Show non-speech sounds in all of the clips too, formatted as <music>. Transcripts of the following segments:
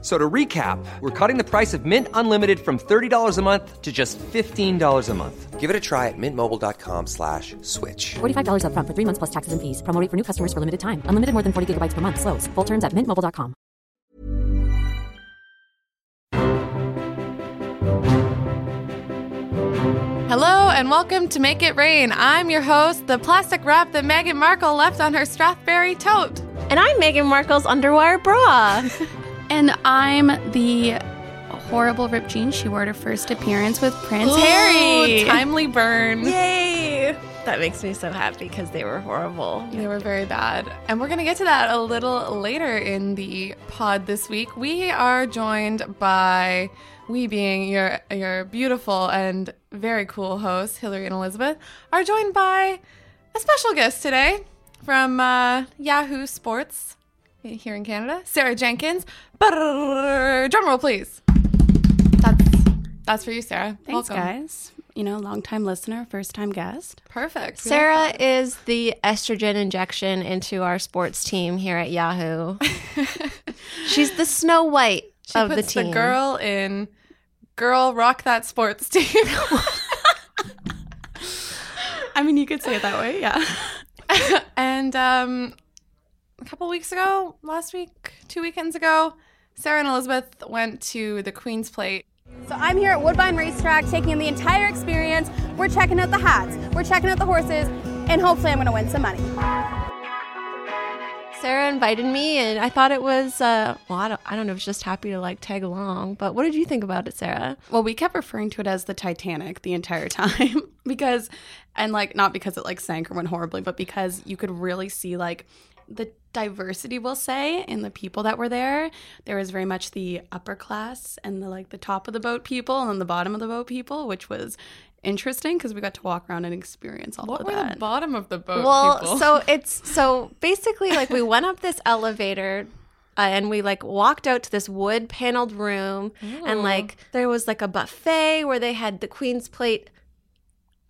F- So to recap, we're cutting the price of Mint Unlimited from $30 a month to just $15 a month. Give it a try at mintmobile.com slash switch. $45 upfront for three months plus taxes and fees. Promo rate for new customers for limited time. Unlimited more than 40 gigabytes per month. Slows. Full terms at mintmobile.com. Hello and welcome to Make It Rain. I'm your host, the plastic wrap that Meghan Markle left on her Strathberry tote. And I'm Meghan Markle's underwire bra. <laughs> And I'm the horrible ripped jeans she wore at her first appearance with Prince Ooh, Harry. Timely burn. Yay! That makes me so happy because they were horrible. They were very bad. And we're going to get to that a little later in the pod this week. We are joined by, we being your, your beautiful and very cool hosts, Hillary and Elizabeth, are joined by a special guest today from uh, Yahoo Sports here in Canada, Sarah Jenkins. Drum roll, please. That's, that's for you, Sarah. Thanks, Welcome. guys. You know, long time listener, first time guest. Perfect. We Sarah is the estrogen injection into our sports team here at Yahoo. <laughs> She's the Snow White She of the team. the girl in girl rock that sports <laughs> team. I mean, you could say it that way, yeah. <laughs> and um, a couple weeks ago, last week, two weekends ago, Sarah and Elizabeth went to the Queen's Plate. So I'm here at Woodbine Racetrack taking in the entire experience. We're checking out the hats, we're checking out the horses, and hopefully I'm gonna win some money. Sarah invited me, and I thought it was, uh, well, I don't, I don't know if was just happy to like tag along, but what did you think about it, Sarah? Well, we kept referring to it as the Titanic the entire <laughs> time because, and like, not because it like sank or went horribly, but because you could really see like the diversity, we'll say, in the people that were there. There was very much the upper class and the like the top of the boat people and then the bottom of the boat people, which was interesting because we got to walk around and experience all What of were that. the bottom of the boat well, people? so it's so basically like we went up this elevator uh, and we like walked out to this wood paneled room and like there was like a buffet where they had the queen's plate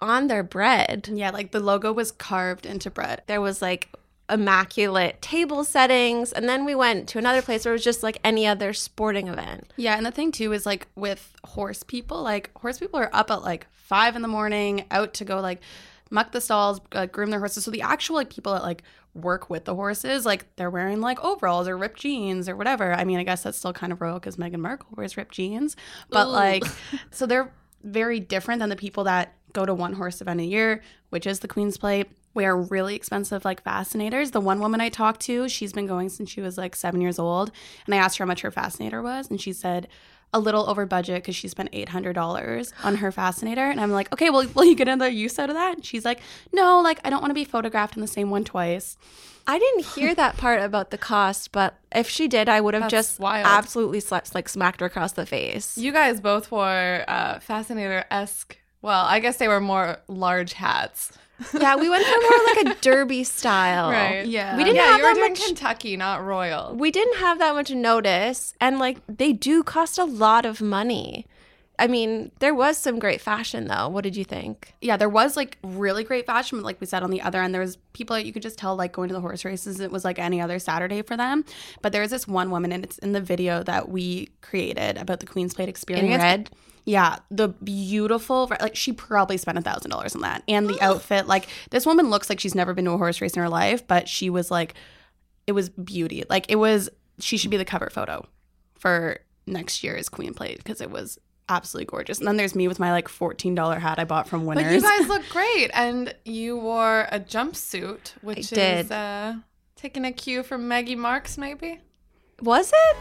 on their bread. yeah, like the logo was carved into bread. There was like immaculate table settings and then we went to another place where it was just like any other sporting event. Yeah, and the thing too is like with horse people, like horse people are up at like five in the morning, out to go like muck the stalls, uh, groom their horses. So the actual like people that like work with the horses, like they're wearing like overalls or ripped jeans or whatever. I mean, I guess that's still kind of royal because Meghan Markle wears ripped jeans, but like, <laughs> so they're very different than the people that go to one horse event a year, which is the Queen's Plate. Wear really expensive like fascinators. The one woman I talked to, she's been going since she was like seven years old, and I asked her how much her fascinator was, and she said a little over budget because she spent eight hundred dollars on her fascinator. And I'm like, okay, well, will you get another use out of that? And she's like, no, like I don't want to be photographed in the same one twice. I didn't hear that part about the cost, but if she did, I would have That's just wild. absolutely slapped, like smacked her across the face. you guys both wore uh, Fascinator esque. Well, I guess they were more large hats. <laughs> Yeah, we went for more like a derby style. Right. Yeah. We didn't yeah, have you were that doing much. Kentucky, not Royal. we didn't have that much notice, and like they do cost a lot of money. I mean, there was some great fashion though. What did you think? yeah, there was like really great fashion, but like we said on the other end, there was people that you could just tell like going to the horse races. It was like any other Saturday for them. But there was this one woman, and it's in the video that we created about the Queen's Plate experience. In red. Yeah, the beautiful, like she probably spent a thousand dollars on that, and the outfit. Like this woman looks like she's never been to a horse race in her life, but she was like, it was beauty. Like it was, she should be the cover photo for next year's Queen Plate because it was absolutely gorgeous. And then there's me with my like fourteen dollar hat I bought from Winners. But you guys <laughs> look great, and you wore a jumpsuit, which did. is uh, taking a cue from Maggie Marks, maybe. Was it?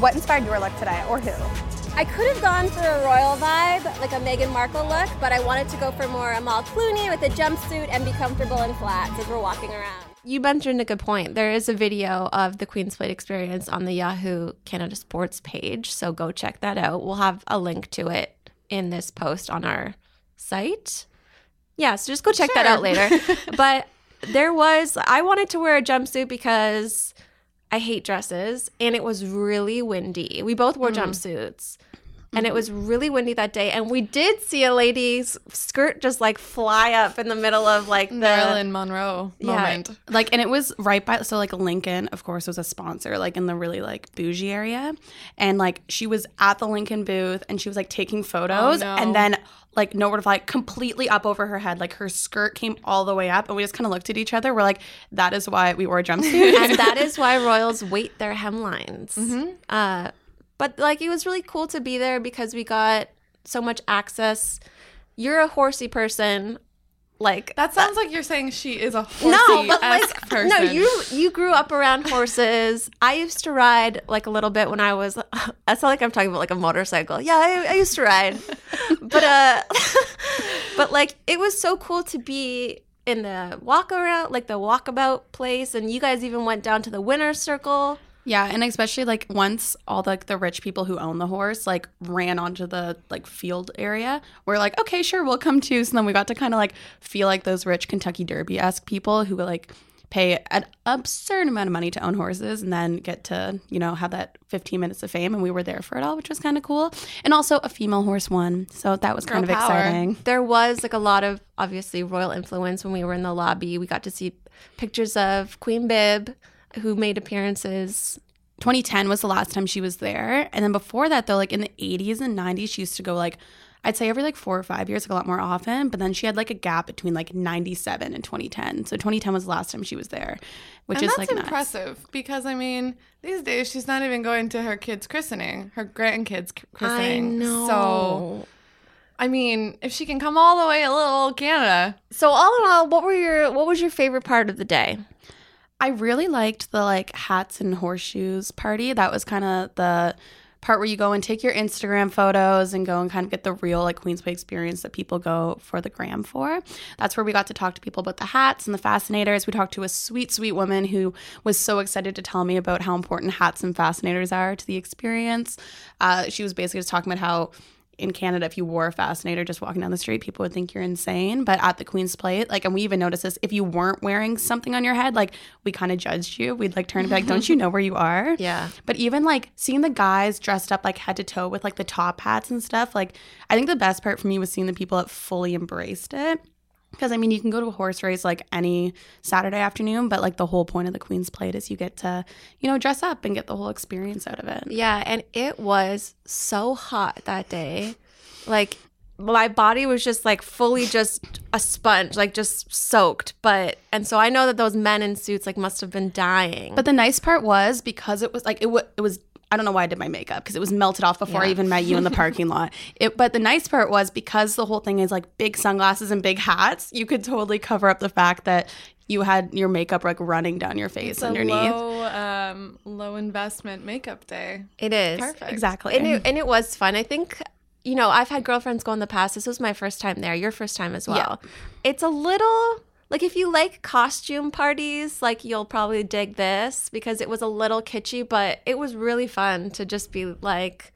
What inspired your look today, or who? I could have gone for a royal vibe, like a Meghan Markle look, but I wanted to go for more Amal Clooney with a jumpsuit and be comfortable in flats as we're walking around. You mentioned a good point. There is a video of the Queen's Plate experience on the Yahoo Canada Sports page, so go check that out. We'll have a link to it in this post on our site. Yeah, so just go check that out later. <laughs> but there was, I wanted to wear a jumpsuit because I I hate dresses, and it was really windy. We both wore mm. jumpsuits. And it was really windy that day, and we did see a lady's skirt just like fly up in the middle of like the Marilyn Monroe Yeah. moment. like and it was right by so like lincoln of course was a sponsor like in the really like bougie area and like she was at the lincoln booth and she was like taking photos no. and then like nowhere to fly completely up over her head like her skirt came all the way up and we just kind of looked at each other we're like that is why we wore jumpsuits, <laughs> and that is why royals weight their hemlines. Uh, but like it was really cool to be there because we got so much access. You're a horsey person, like That sounds like you're saying she is a horsey person. no, but like person. no, you you grew up around horses. I used to ride like a little bit when I was. <laughs> I sound like I'm talking about like a motorcycle. Yeah, I, I used to ride, <laughs> but uh, <laughs> but like it was so cool to be in the walk around, like the walkabout place, and you guys even went down to the winner's circle. Yeah, and especially like once all the the rich people who own the horse like ran onto the like field area, we're like, okay, sure, we'll come too. So then we got to kind of like feel like those rich Kentucky Derby esque people who like pay an absurd amount of money to own horses and then get to you know have that 15 minutes of fame and we were there for it all which was kind of cool and also a female horse won so that was kind of power. exciting there was like a lot of obviously royal influence when we were in the lobby. We got to see pictures of Queen Bib, who made appearances. 2010 was the last time she was there. And then before that, though, like in the 80s and 90s, she used to go like, I'd say every like four or five years, like a lot more often. But then she had like a gap between like 97 and 2010. So 2010 was the last time she was there, which and is that's like nuts. impressive because I mean, these days she's not even going to her kids' christening, her grandkids' c- christening. So, I mean, if she can come all the way to little Canada, So all in all, what were your what was your favorite part of the day? I really liked the like hats and horseshoes party. That was kind of the part where you go and take your Instagram photos and go and kind of get the real like Queensway experience that people go for the gram for. That's where we got to talk to people about the hats and the fascinators. We talked to a sweet, sweet woman who was so excited to tell me about how important hats and fascinators are to the experience. Uh, she was basically just talking about how in Canada, if you wore a fascinator just walking down the street, people would think you're insane. But at the Queen's Plate, like, and we even noticed this, if you weren't wearing something on your head, like, we kind of judged you. We'd like turn and be like, don't mm-hmm. you know where you are? Yeah. But even like seeing the guys dressed up like head to toe with like the top hats and stuff, like, I think the best part for me was seeing the people that fully embraced it. Because I mean, you can go to a horse race like any Saturday afternoon, but like the whole point of the Queen's Plate is you get to, you know, dress up and get the whole experience out of it. Yeah, and it was so hot that day. Like my body was just like fully just a sponge, like just soaked. But and so I know that those men in suits like must have been dying. But the nice part was because it was like it, w- it was. I don't know why I did my makeup because it was melted off before I even met you in the <laughs> parking lot. It, but the nice part was because the whole thing is like big sunglasses and big hats, you could totally cover up the fact that you had your makeup like running down your face it's a underneath. low, um, low investment makeup day. it is Perfect. Exactly. and it, and it was fun. I think you know I've had girlfriends go in the past. This was my first time there. Your first time as well. It's a little like if you like costume parties, like you'll probably dig this because it was a little kitschy, but it was really fun to just be like.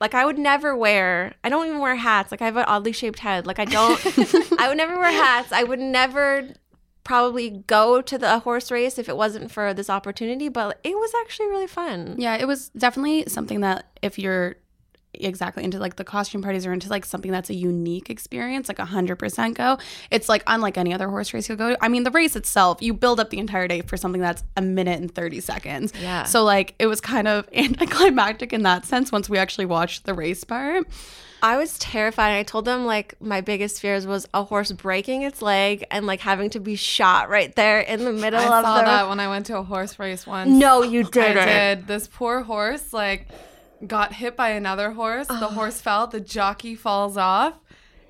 Like I would never wear. I don't even wear hats. Like I have an oddly shaped head. Like I don't. <laughs> I would never wear hats. I would never probably go to the horse race if it wasn't for this opportunity. But it was actually really fun. Yeah, it was definitely something that if you're exactly into like the costume parties or into like something that's a unique experience, like a hundred percent go. It's like unlike any other horse race you'll go to. I mean, the race itself, you build up the entire day for something that's a minute and thirty seconds. Yeah. So like it was kind of <laughs> anticlimactic in that sense once we actually watched the race part. I was terrified. I told them like my biggest fears was a horse breaking its leg and like having to be shot right there in the middle I of saw the. that when I went to a horse race once. No, you didn't. I did. This poor horse like got hit by another horse. The horse fell. The jockey falls off,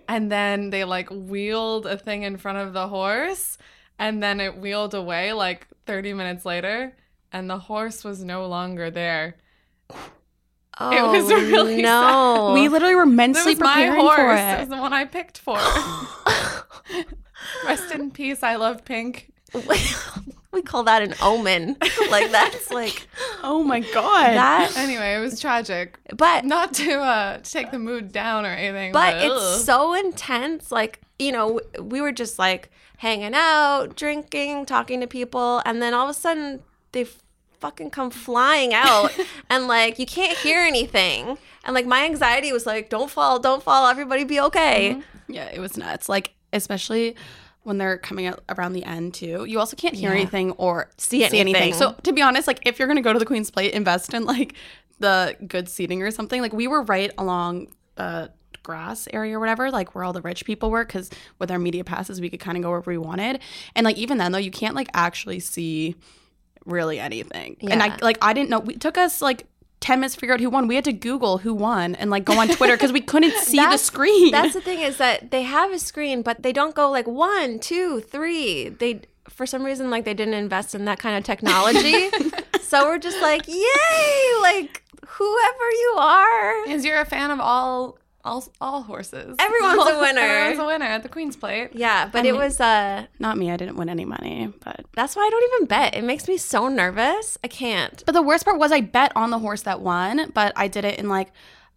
and then they like wheeled a thing in front of the horse, and then it wheeled away like 30 minutes later, and the horse was no longer there. Oh, It was <laughs> really no. We literally were It mentally was my preparing horse. for It it. was the one I picked for. <laughs> Rest in peace. I love pink. <laughs> we call that an omen. <laughs> like that's like Oh my god. that. Anyway, it was tragic. But Not to uh to take the mood down or anything. but But, it's so intense. Like you know, we were just like hanging out, drinking, talking to people, and then all of a sudden they fucking come flying out <laughs> and like you can't hear anything. And like my anxiety was like, don't fall, don't fall, everybody be okay. Yeah, it was nuts. Like, especially when they're coming out around the end too. You also can't hear anything or See anything. So to be honest, like if you're gonna go to the Queen's Plate, invest in like the good seating or something. Like we were right along uh grass area or whatever, like where all the rich people were, because with our media passes we could kind of go wherever we wanted. And like even then though, you can't like actually see really anything. And I like I didn't know. We it took us like. 10 minutes to figure out who won. We had to Google who won and like go on Twitter because we couldn't see the <laughs> screen. That's the thing is that they have a screen, but they don't go like one, two, three. They for some reason like they didn't invest in that kind of technology. <laughs> so we're just like, yay! Like whoever you are. Because you're a fan of all all all horses. Everyone's a <laughs> winner. Everyone's a winner at the Queen's Plate. Yeah, but it was uh Not me. I didn't win any money, but that's why I don't even bet. It makes me so nervous. I can't. but the worst part was I bet on the horse that won, but I did it in like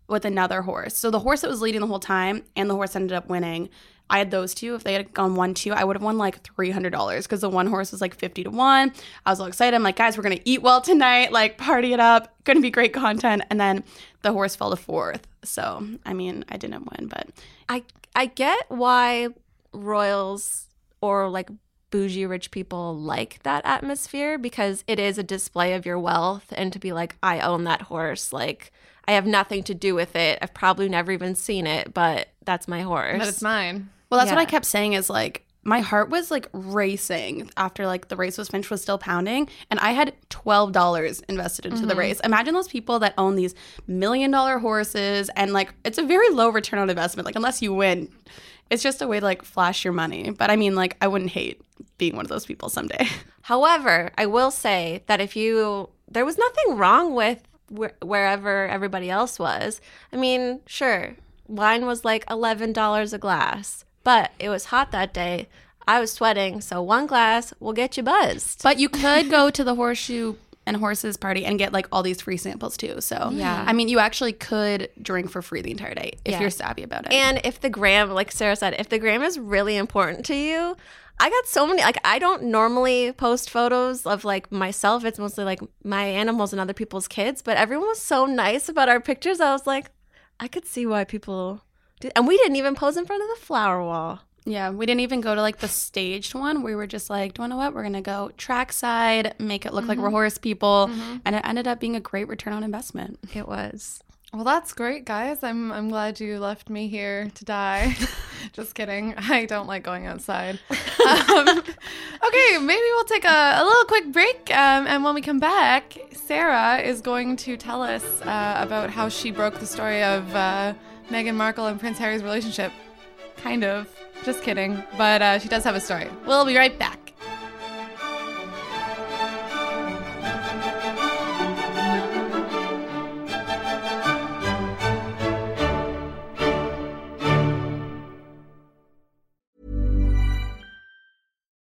with another horse. So the horse that was leading the whole time and the horse ended up winning. I had those two. If they had gone one two, I would have won like three hundred dollars because the one horse was like fifty to one. I was all excited. I'm like, guys, we're gonna eat well tonight. Like, party it up. Gonna be great content. And then the horse fell to fourth. So I mean, I didn't win, but I I get why royals or like bougie rich people like that atmosphere because it is a display of your wealth and to be like I own that horse like I have nothing to do with it. I've probably never even seen it, but that's my horse. But it's mine. Well, that's what I kept saying is like my heart was like racing after like the race was finished was still pounding and I had $12 invested into the mm-hmm. race. Imagine those people that own these million dollar horses and like it's a very low return on investment like unless you win. It's just a way to like flash your money. But I mean like I wouldn't hate being one of those people someday. <laughs> However, I will say that if you, there was nothing wrong with wh- wherever everybody else was. I mean, sure, wine was like $11 a glass, but it was hot that day. I was sweating, so one glass will get you buzzed. But you could <laughs> go to the horseshoe and horses party and get like all these free samples too. So Yeah. I mean you actually could drink for free the entire day if Yeah. you're savvy about it. And if the gram, like Sarah said, if the gram is really important to you, I got so many. Like, I don't normally post photos of like myself. It's mostly like my animals and other people's kids. But everyone was so nice about our pictures. I was like, I could see why people. Did. And we didn't even pose in front of the flower wall. Yeah, we didn't even go to like the staged one. We were just like, do you know what? We're gonna go trackside, make it look like we're horse people, and it ended up being a great return on investment. It was. Well, that's great, guys. I'm I'm glad you left me here to die. <laughs> Just kidding. <laughs> I don't like going outside. <laughs> um, okay, maybe we'll take a, a little quick break, um, and when we come back, Sarah is going to tell us uh, about how she broke the story of uh, Meghan Markle and Prince Harry's relationship. Kind of. Just kidding. But uh, she does have a story. We'll be right back.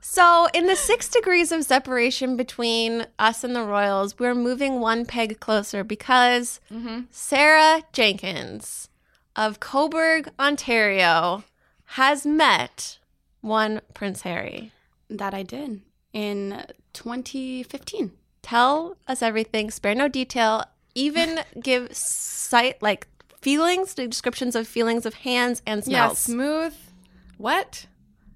So, in the six degrees of separation between us and the Royals, we're moving one peg closer because Sarah Jenkins of Cobourg, Ontario, has met one Prince Harry. That I did in 2015. Tell us everything, spare no detail, even <laughs> give sight like feelings, descriptions of feelings of hands and smells. yeah, smooth, wet,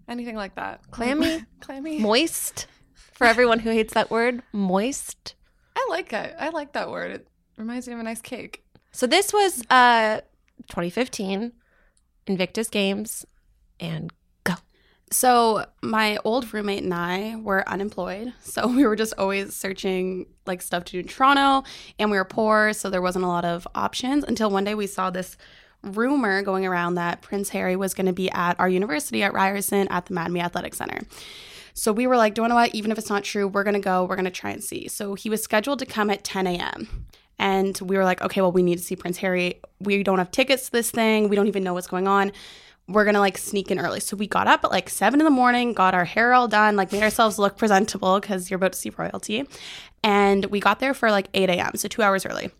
anything like that. <laughs> Clammy, Clammy. moist. For everyone who hates that word, moist. I like it. I like that word. It reminds me of a nice cake. So this was uh 2015 Invictus Games and go. So my old roommate and I were unemployed, <laughs> so we were just always searching like stuff to do in Toronto, and we were poor, so there wasn't a lot of options until one day we saw this rumor going around that Prince Harry was going to be at our university at Ryerson at the Mattamy Athletic Center. So we were like, do you know what? Even if it's not true, we're going to go. We're going to try and see. So he was scheduled to come at 10 a.m. And we were like, okay, well, we need to see Prince Harry. We don't have tickets to this thing. We don't even know what's going on. We're gonna like sneak in early. So we got up at like seven in the morning, got our hair all done, like made ourselves look presentable because you're about to see royalty. And we got there for like 8 a.m., so two hours early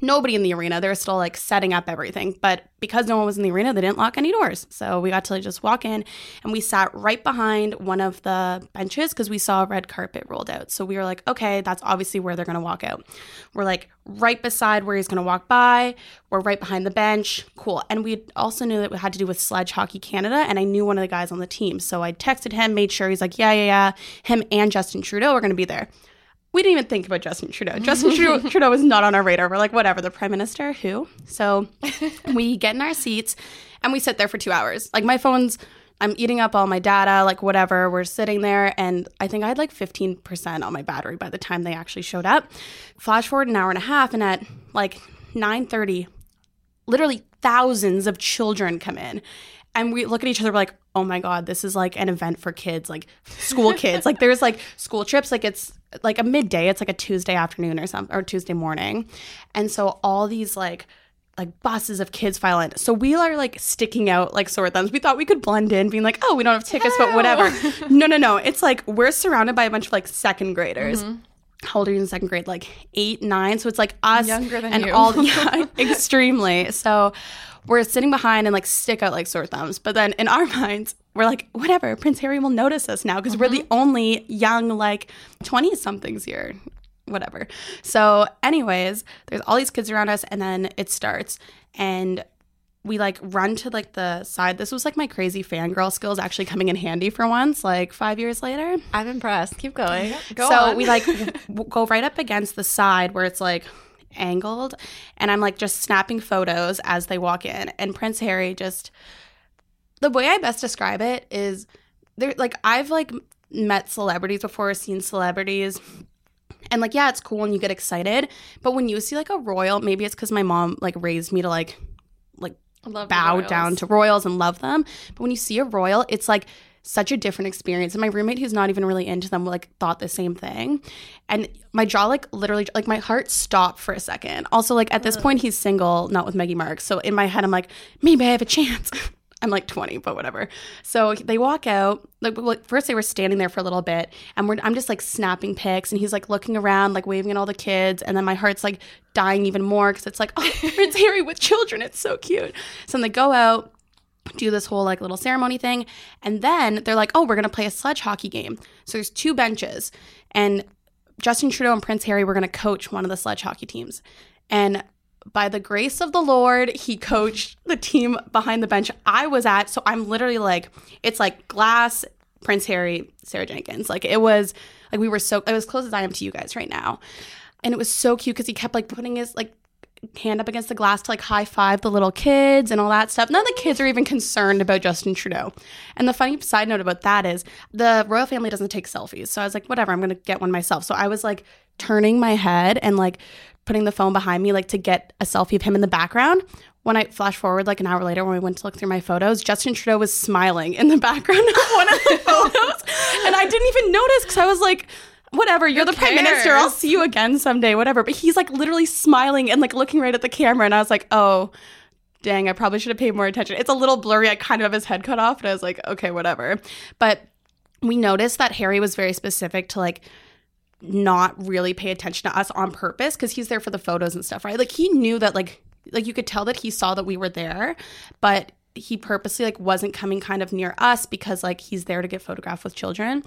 nobody in the arena. They were still like setting up everything. But because no one was in the arena, they didn't lock any doors. So we got to like, just walk in and we sat right behind one of the benches because we saw a red carpet rolled out. So we were like, okay, that's obviously where they're going to walk out. We're like right beside where he's going to walk by. We're right behind the bench. Cool. And we also knew that it had to do with Sledge Hockey Canada. And I knew one of the guys on the team. So I texted him, made sure he's like, yeah, yeah, yeah. Him and Justin Trudeau are going to be there we didn't even think about Justin Trudeau. Justin <laughs> Trudeau, Trudeau was not on our radar. We're like, whatever, the prime minister, who? So <laughs> we get in our seats and we sit there for two hours. Like my phone's, I'm eating up all my data, like whatever. We're sitting there, and I think I had like 15% on my battery by the time they actually showed up. Flash forward an hour and a half, and at like 9:30, literally thousands of children come in and we look at each other like oh my god this is like an event for kids like school kids like there's like school trips like it's like a midday it's like a tuesday afternoon or something or tuesday morning and so all these like like buses of kids file in. So we are like sticking out like sore thumbs. We thought we could blend in, being like, oh, we don't have tickets, but whatever. no, no, no. It's like we're surrounded by a bunch of like second graders. Mm-hmm. How old are you in second grade? Like eight, nine. So it's like us Younger than and you. all yeah, <laughs> extremely. So we're sitting behind and like stick out like sore thumbs. But then in our <laughs> minds, we're like, whatever, Prince Harry will notice us now because we're the mm-hmm. only young, like 20 somethings here. Whatever. So, anyways, there's all these kids around us, and then it starts. And we like run to like the side. This was like my crazy fangirl skills actually coming in handy for once, like five years later. I'm impressed. Keep going. Go so on. we like <laughs> w- go right up against the side where it's like angled and I'm like just snapping photos as they walk in and Prince Harry just the way I best describe it is there like I've like met celebrities before, seen celebrities and like yeah, it's cool and you get excited, but when you see like a royal, maybe it's cuz my mom like raised me to like like Love bow down to royals and love them. But when you see a royal, it's like such a different experience. And my roommate, who's not even really into them, like thought the same thing. And my jaw, like literally, like my heart stopped for a second. Also, like at this point, he's single, not with Maggie Marks. So in my head, I'm like, maybe I have a chance. <laughs> I'm like 20, but whatever. So they walk out. Like first, they were standing there for a little bit, and we're, I'm just like snapping pics, and he's like looking around, like waving at all the kids, and then my heart's like dying even more because it's like, oh, <laughs> Prince Harry with children. It's so cute. So then they go out do this whole like little ceremony thing and then they're like oh we're going to play a sledge hockey game. So there's two benches and justin trudeau and prince harry were going to coach one of the sledge hockey teams. And by the grace of the lord he coached the team behind the bench i was at. So i'm literally like it's like glass prince harry sarah jenkins. Like it was like we were so it was close as i am to you guys right now. And it was so cute because he kept like putting his like hand up against the glass to like high five the little kids and all that stuff. None of the kids are even concerned about Justin Trudeau. And the funny side note about that is the royal family doesn't take selfies. So I was like, whatever, I'm gonna get one myself. So I was like turning my head and like putting the phone behind me like to get a selfie of him in the background. When I flash forward like an hour later when we went to look through my photos, Justin Trudeau was smiling in the background of one of the <laughs> photos. And I didn't even notice because I was like, whatever, you're the prime minister. I'll see you again someday, whatever. But he's like literally smiling and like looking right at the camera. And I was like, oh, dang, I probably should have paid more attention. It's a little blurry. I kind of have his head cut off. And I was like, okay, whatever. But we noticed that Harry was very specific to like not really pay attention to us on purpose because he's there for the photos and stuff, right? Like he knew that like like you could tell that he saw that we were there, but he purposely like wasn't coming kind of near us because like he's there to get photographed with children.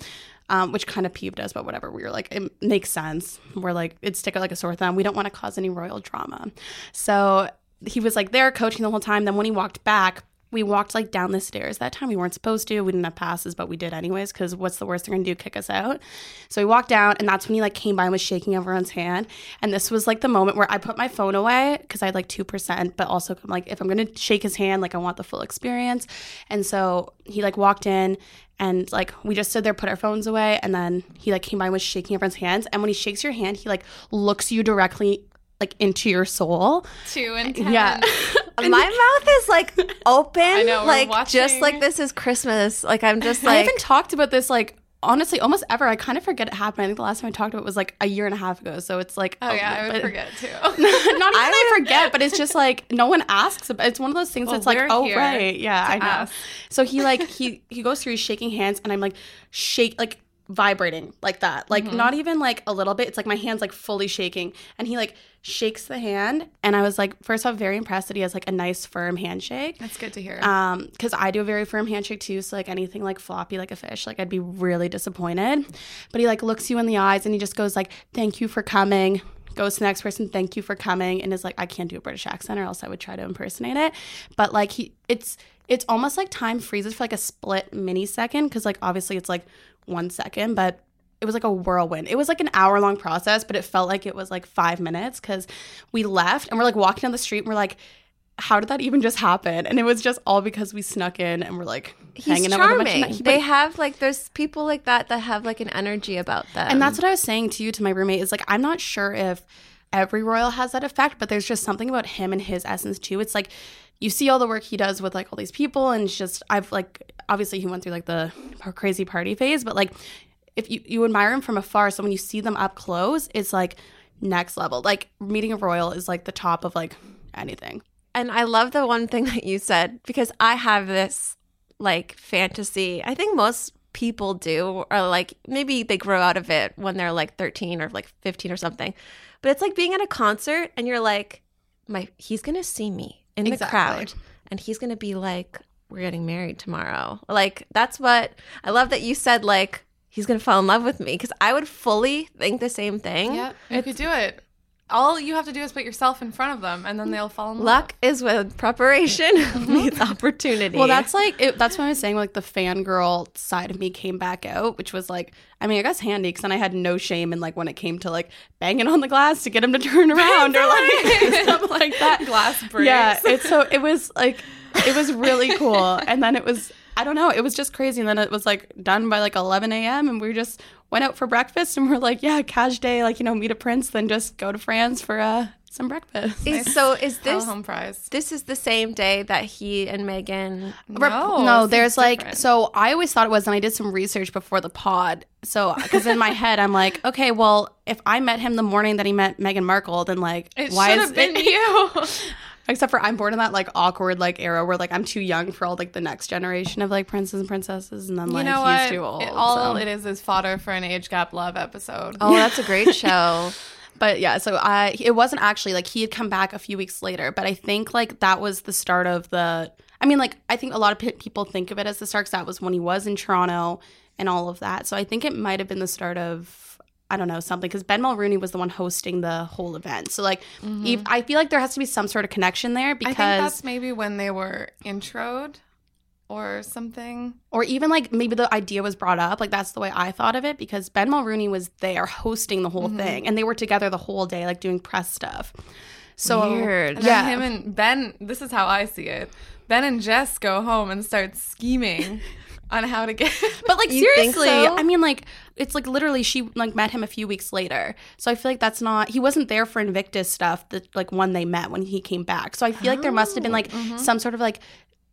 Um, which kind of peeved us, but whatever. We were like, it makes sense. We're like, it'd stick out like a sore thumb. We don't want to cause any royal drama. So he was like there coaching the whole time. Then when he walked back, we walked like down the stairs that time. We weren't supposed to. We didn't have passes, but we did anyways because what's the worst they're gonna do? Kick us out. So we walked down, and that's when he like came by and was shaking everyone's hand. And this was like the moment where I put my phone away because I had like two percent, but also I'm like, if I'm gonna shake his hand, like I want the full experience. And so he like walked in. And like we just stood there, put our phones away, and then he like came by and was shaking everyone's hands. And when he shakes your hand, he like looks you directly like into your soul. Two and ten. Yeah. <laughs> My <laughs> mouth is like <laughs> open, I know, like watching- just like this is Christmas. Like I'm just I haven't talked about this like honestly almost ever. I kind of forget it happened. I think the last time I talked about it was like a year and a half ago. So it's like Oh yeah, I would forget too. <laughs> Not even I, I forget, but it's just like no one asks. About, it's one of those things Well, that's like, oh right, yeah, I know. ask. So he like he he goes through, shaking hands, and I'm like shake like vibrating like that, like Mm-hmm. not even like a little bit. It's like my hands like fully shaking, and he like shakes the hand, and I was like first off very impressed that he has like a nice firm handshake. That's good to hear. Um, because I do a very firm handshake too. So like anything like floppy like a fish, like I'd be really disappointed. But he like looks you in the eyes and he just goes like, "Thank you for coming." Goes to the next person, "Thank you for coming," and is like, "I can't do a British accent, or else I would try to impersonate it." But like he, it's it's almost like time freezes for like a split mini second because like obviously it's like one second, but it was like a whirlwind. It was like an hour long process, but it felt like it was like five minutes because we left and we're like walking down the street and we're like, how did that even just happen? And it was just all because we snuck in and we're like he's hanging out with a bunch charming. of they but- have like there's people like that that have like an energy about them. and that's what I was saying to you to my roommate is like I'm not sure if every royal has that effect, but there's just something about him and his essence too. It's like you see all the work he does with like all these people, and it's just I've like obviously he went through like the crazy party phase, but like if you you admire him from afar, so when you see them up close, it's like next level. Like meeting a royal is like the top of like anything. And I love the one thing <laughs> that you said because I have this like fantasy. I think most people do, or like maybe they grow out of it when they're like 13 or like 15 or something. But it's like being at a concert and you're like, my he's gonna see me in the crowd and he's gonna be like, we're getting married tomorrow. Like that's what I love that you said. Like he's gonna fall in love with me because I would fully think the same thing. yeah, you could do it. All you have to do is put yourself in front of them, and then they'll fall in love. Luck is with preparation <laughs> <laughs> meets opportunity. Well, that's like it, that's what I was saying. Like the fangirl side of me came back out, which was like, I mean, I guess handy because then I had no shame in like when it came to like banging on the glass to get him to turn around or like something <laughs> like that. Glass breaks. Yeah, it's so it was like it was really cool, and then it was I don't know, it was just crazy, and then it was like done by like 11 a.m. and we just went out for breakfast, and we're like, yeah, cash day, like you know, meet a prince, then just go to Fran's for uh some breakfast. Is, so is Hello, this home prize. this is the same day that he and Meghan Rep- No, no, there's like different. so I always thought it was, and I did some research before the pod. So because in my <laughs> head I'm like, okay, well, if I met him the morning that he met Meghan Markle, then like, It why should is have been it- you. <laughs> <laughs> Except for I'm born in that like awkward like era where like I'm too young for all like the next generation of like princes and princesses, and then like you know he's what? too old. It- all so. it is is fodder for an age gap love episode. Oh, that's a great show. <laughs> But yeah, so I it wasn't actually like he had come back a few weeks later, but I think like that was the start of the. I mean, like I think a lot of pe- people think of it as the start 'cause that was when he was in Toronto and all of that. So I think it might have been the start of. I don't know something because Ben Mulroney was the one hosting the whole event. So like, mm-hmm. ev- I feel like there has to be some sort of connection there I because, think that's maybe when they were introed or something. or even like maybe the idea was brought up. Like that's the way I thought of it because Ben Mulroney was there hosting the whole mm-hmm. thing, and they were together the whole day, like doing press stuff. So Weird. And then him and Ben, this is how I see it. Ben and Jess go home and start scheming <laughs> on how to get. <laughs> But like You seriously, so? I mean like it's like literally she like met him a few weeks later. So I feel like that's not he wasn't there for Invictus stuff that like when they met when he came back. So I feel like there must have been like Oh, mm-hmm. some sort of like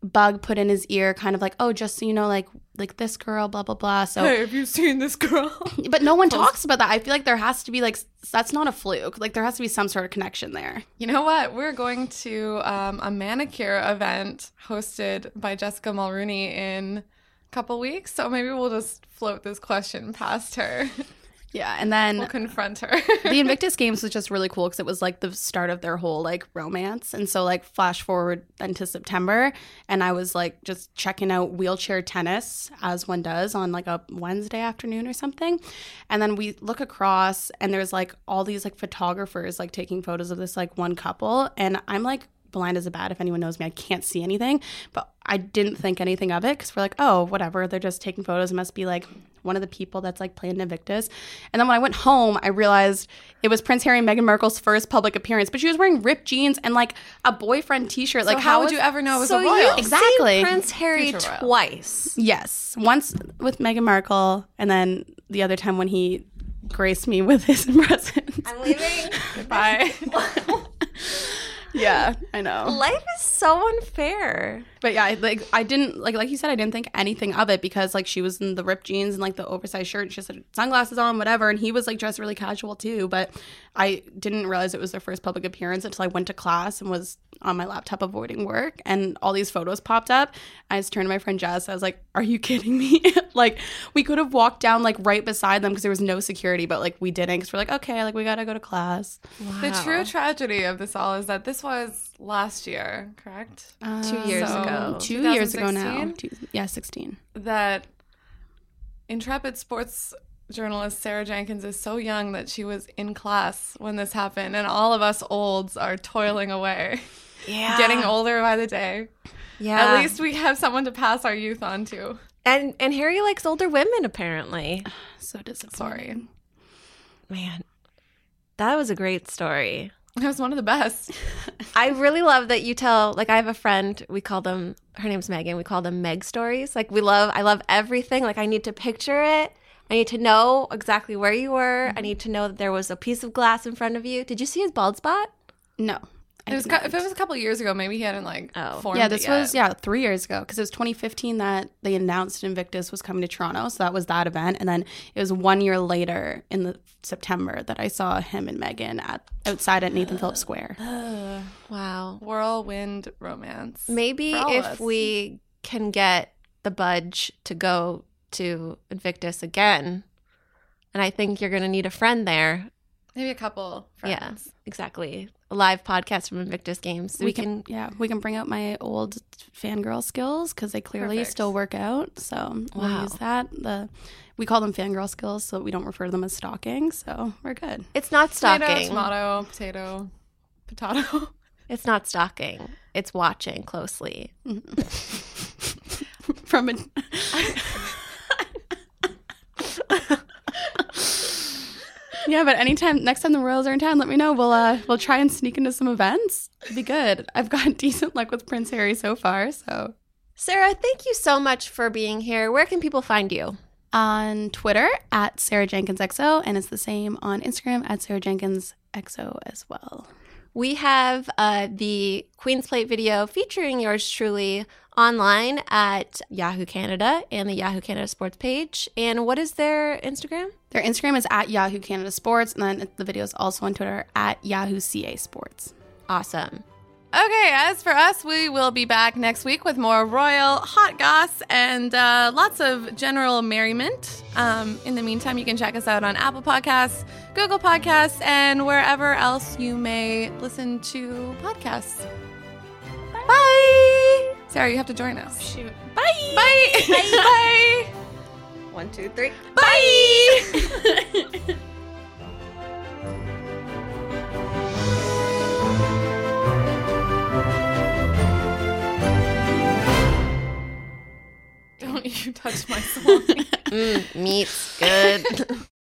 bug put in his ear kind of like oh just so you know like like this girl blah blah blah so hey, have you seen this girl? <laughs> but no one talks about that i feel like there has to be like that's not a fluke like there has to be some sort of connection there You know what? We're going to um, a manicure event hosted by Jessica Mulroney in a couple weeks. So maybe we'll just float this question past her. <laughs> yeah and then we'll confront her. the <laughs> Invictus Games was just really cool because it was like the start of their whole like romance. And so like flash forward then to September, and I was like just checking out wheelchair tennis as one does on like a Wednesday afternoon or something. And then we look across, and there's like all these like photographers like taking photos of this like one couple, and I'm like blind as a bat if anyone knows me i can't see anything but i didn't think anything of it because we're like oh whatever they're just taking photos it must be like one of the people that's like playing invictus and then when i went home i realized it was prince harry and meghan markle's first public appearance but she was wearing ripped jeans and like a boyfriend t-shirt like like, how, would you ever know it was so a royal? you've Exactly. seen Prince Harry twice. yes once with meghan markle and then the other time when he graced me with his <laughs> presence I'm leaving. Bye. <laughs> yeah, I know. Life is so unfair. But yeah, like I didn't like like you said, I didn't think anything of it because like she was in the ripped jeans and like the oversized shirt. And she just had sunglasses on, whatever, and he was like dressed really casual too. But I didn't realize it was their first public appearance until I went to class and was on my laptop avoiding work, and all these photos popped up. I just turned to my friend Jess. I was like, "Are you kidding me? <laughs> like we could have walked down like right beside them because there was no security, but like we didn't because we're like, okay, like we gotta go to class. The true tragedy of this all is that this was last year, correct? Two years so- ago. Two years ago now. Two, yeah, sixteen. that intrepid sports journalist Sarah Jenkins is so young that she was in class when this happened, and all of us olds are toiling away, Yeah. getting older by the day. Yeah. At least we have someone to pass our youth on to. And and Harry likes older women apparently. <sighs> So disappointing. Sorry. Man. That was a great story. <laughs> That was one of the best. I really love that you tell like I have a friend, we call them her name's Megan, we call them Meg stories. Like we love I love everything. Like I need to picture it. I need to know exactly where you were. I need to know that there was a piece of glass in front of you. Did you see his bald spot? No. It was if it was a couple years ago, maybe he hadn't like Oh. formed. yeah, this was yeah three years ago because it was 2015 that they announced Invictus was coming to Toronto, so that was that event, and then it was one year later in the September that I saw him and Meghan at outside at Nathan Phillips Square. <sighs> Wow. whirlwind romance. Maybe for all of if us. we can get the budge to go to Invictus again, and I think you're going to need a friend there. Maybe a couple friends. Yeah, exactly. A live podcast from Invictus Games. we can, yeah, we can bring out my old fangirl skills because they clearly Perfect. still work out. So we'll Wow. use that. The we call them fangirl skills, so we don't refer to them as stalking. So we're good. It's not stalking. tomato, potato, potato. <laughs> It's not stalking. It's watching closely. <laughs> From a Yeah, but anytime next time the Royals are in town, let me know. We'll uh we'll try and sneak into some events. It'd be good. I've got <laughs> decent luck with Prince Harry so far, so Sarah, thank you so much for being here. Where can people find you? on Twitter at Sarah Jenkins XO, and it's the same on Instagram at Sarah Jenkins XO as well. We have uh, the Queen's Plate video featuring yours truly online at Yahoo Canada and the Yahoo Canada Sports page. And what is their Instagram? Their Instagram is at Yahoo Canada Sports, and then the video is also on Twitter at Yahoo CA Sports. Awesome. Okay, as for us, we will be back next week with more royal hot goss and uh, lots of general merriment. Um, in the meantime, you can check us out on Apple Podcasts, Google Podcasts, and wherever else you may listen to podcasts. Bye. Sarah, you have to join us. Shoot. Bye. Bye. Bye. <laughs> One, two, three. Bye. <laughs> Don't you touch my song. <laughs> Mm, meat's good. <laughs>